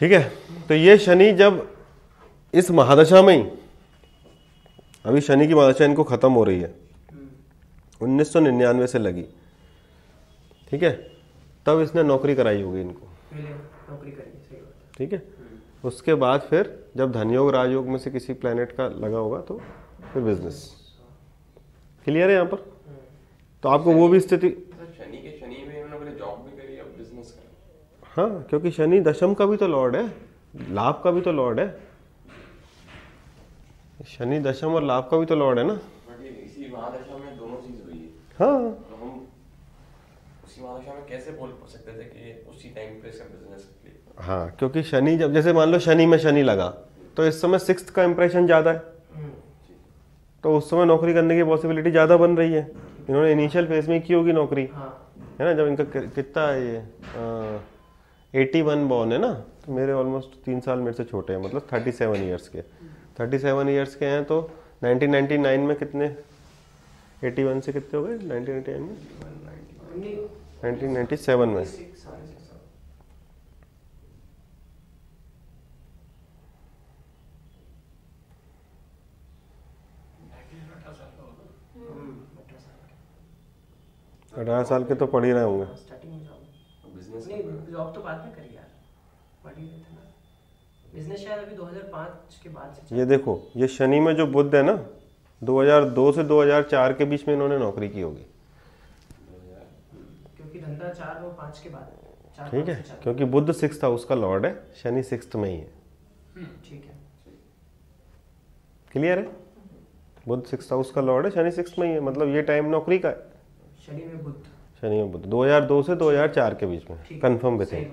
ठीक है? तो ये शनि जब इस महादशा में ही अभी शनि की महादशा इनको खत्म हो रही है। 1999 से लगी। ठीक है? तब इसने नौकरी कराई होगी इनको। ठीक है? उसके बाद फिर जब धनयोग राजयोग में से किसी प्लेनेट का लगा होगा तो फिर बिज़नेस क्लियर है यहाँ पर? तो आपको वो भी स्थिति मतलब शनि के शनि में उन्होंने पहले जॉब भी करी अब बिज़नेस करा हाँ क्योंकि शनि दशम का भी तो लॉर्ड है लाभ का भी तो लॉर्ड है। शनि दशम और लाभ का भी तो लॉर्ड है ना। इसी महादशा में दोनों चीज़ हुई है। हाँ। तो हम उसी महादशा में कैसे बोल सकते थे कि उसी टाइम पे इसका बिज़नेस के लिए हाँ क्योंकि शनि जब जैसे मान लो शनि में शनि लगा तो इस समय सिक्स का इंप्रेशन ज़्यादा है। तो उस समय नौकरी करने की पॉसिबिलिटी ज़्यादा बन रही है। इन्होंने इनिशियल फ़ेज़ में की होगी नौकरी हाँ। है ना जब इनका कितना ये एटी वन बॉर्न है ना? तो मेरे ऑलमोस्ट तीन साल मेरे से छोटे हैं मतलब थर्टी सेवन ईयर्स के। थर्टी सेवन ईयर्स के हैं तो नाइनटीन नाइन्टी नाइन में कितने? एटी वन से कितने हो गए? नाइनटीन नाइन्टी नाइन में? नाइनटीन नाइन्टी सेवन में। अठारह साल के तो पढ़ ही रहे होंगे स्टार्टिंग में जॉब बिज़नेस नहीं जॉब तो बाद में करी यार। पढ़ रहे ना बिज़नेस शायद अभी 2005 के बाद से ये देखो ये शनि में जो बुद्ध है ना 2002 से 2004 के बीच में इन्होंने नौकरी की होगी। क्योंकि धंधा चार और पाँच के बाद ठीक है। क्योंकि बुद्ध सिक्स हाउस का लॉर्ड है शनि सिक्स में ही है। ठीक है। क्लियर है? बुद्ध सिक्स हाउस का लॉर्ड है शनि सिक्स में ही है मतलब ये टाइम नौकरी का है। शनि में बुद्ध। शनि में बुद्ध 2002 से 2004 के बीच में। ठीक कंफर्म है, भी थे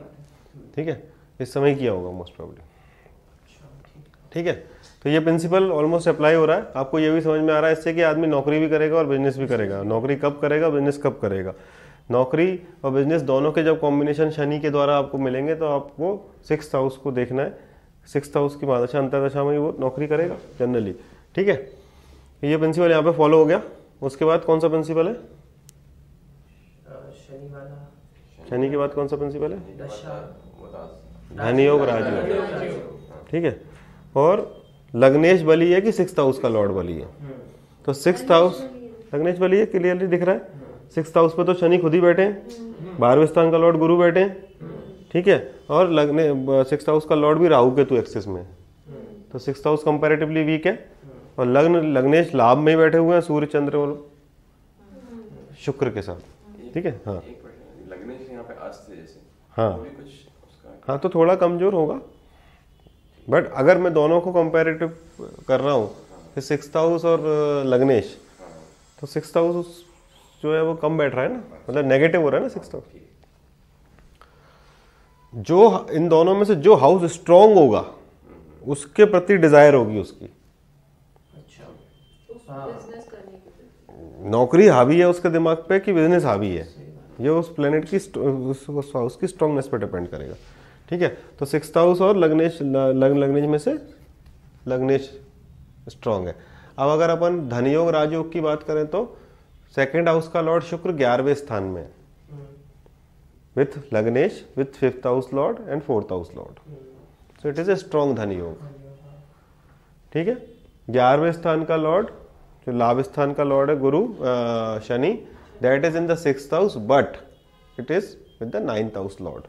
ठीक है? इस समय किया होगा मोस्ट प्रॉब्लम अच्छा, ठीक। है। तो ये प्रिंसिपल ऑलमोस्ट अप्लाई हो रहा है। आपको ये भी समझ में आ रहा है इससे कि आदमी नौकरी भी करेगा और बिज़नेस भी करेगा। नौकरी कब करेगा बिज़नेस कब करेगा? नौकरी और बिज़नेस दोनों के जब कॉम्बिनेशन शनि के द्वारा आपको मिलेंगे तो आपको सिक्स हाउस को देखना है। सिक्स हाउस की महादशा अंतरदशा में वो नौकरी करेगा जनरली ठीक है? ये प्रिंसिपल यहाँ पे फॉलो हो गया। उसके बाद कौन सा प्रिंसिपल है? शनि वाला। शनि के बाद कौन सा प्रिंसिपल है? उदास धनयोग राजयोग ठीक है। और लग्नेश बली है कि सिक्स हाउस का लॉर्ड बली है? तो सिक्स हाउस लग्नेश बली है क्लियरली दिख रहा है? सिक्स हाउस पे तो शनि खुद ही बैठे हैं। बारहवें स्थान का लॉर्ड गुरु बैठे हैं। ठीक है। और लगने सिक्स हाउस का लॉर्ड भी राहु केतु एक्सिस में तो सिक्स हाउस कंपैरेटिवली वीक है। और लग्न लग्नेश लाभ में ही बैठे हुए हैं सूर्य चंद्र और शुक्र के साथ। ठीक है? हाँ। क्वेश्चन लग्नेश यहाँ पे अस्त जैसे। हाँ। हाँ। तो थोड़ा कमज़ोर होगा। बट अगर मैं दोनों को कंपैरेटिव कर रहा हूँ सिक्स हाउस और लग्नेश तो सिक्स हाउस जो है वो कम बैठ रहा है ना? मतलब नेगेटिव हो रहा है ना सिक्स हाउस जो इन दोनों में से जो हाउस स्ट्रांग होगा उसके प्रति डिज़ायर होगी उसकी। अच्छा। नौकरी हावी है उसके दिमाग पे कि बिज़नेस हावी है? ये उस प्लेनेट की उस, उस हाउस की स्ट्रांगनेस पे डिपेंड करेगा। ठीक है? तो सिक्स हाउस और लग्नेश लग, लग्नेश में से लग्नेश स्ट्रांग है। अब अगर अपन धनयोग राजयोग की बात करें तो सेकेंड हाउस का लॉर्ड शुक्र ग्यारहवें स्थान में with लग्नेश with fifth house lord and fourth house lord so it is a strong धनयोग। ठीक है? ग्यारहवें स्थान का लॉर्ड जो लाभ स्थान का लॉर्ड है, Guru Shani that is in the six house but it is with the ninth house lord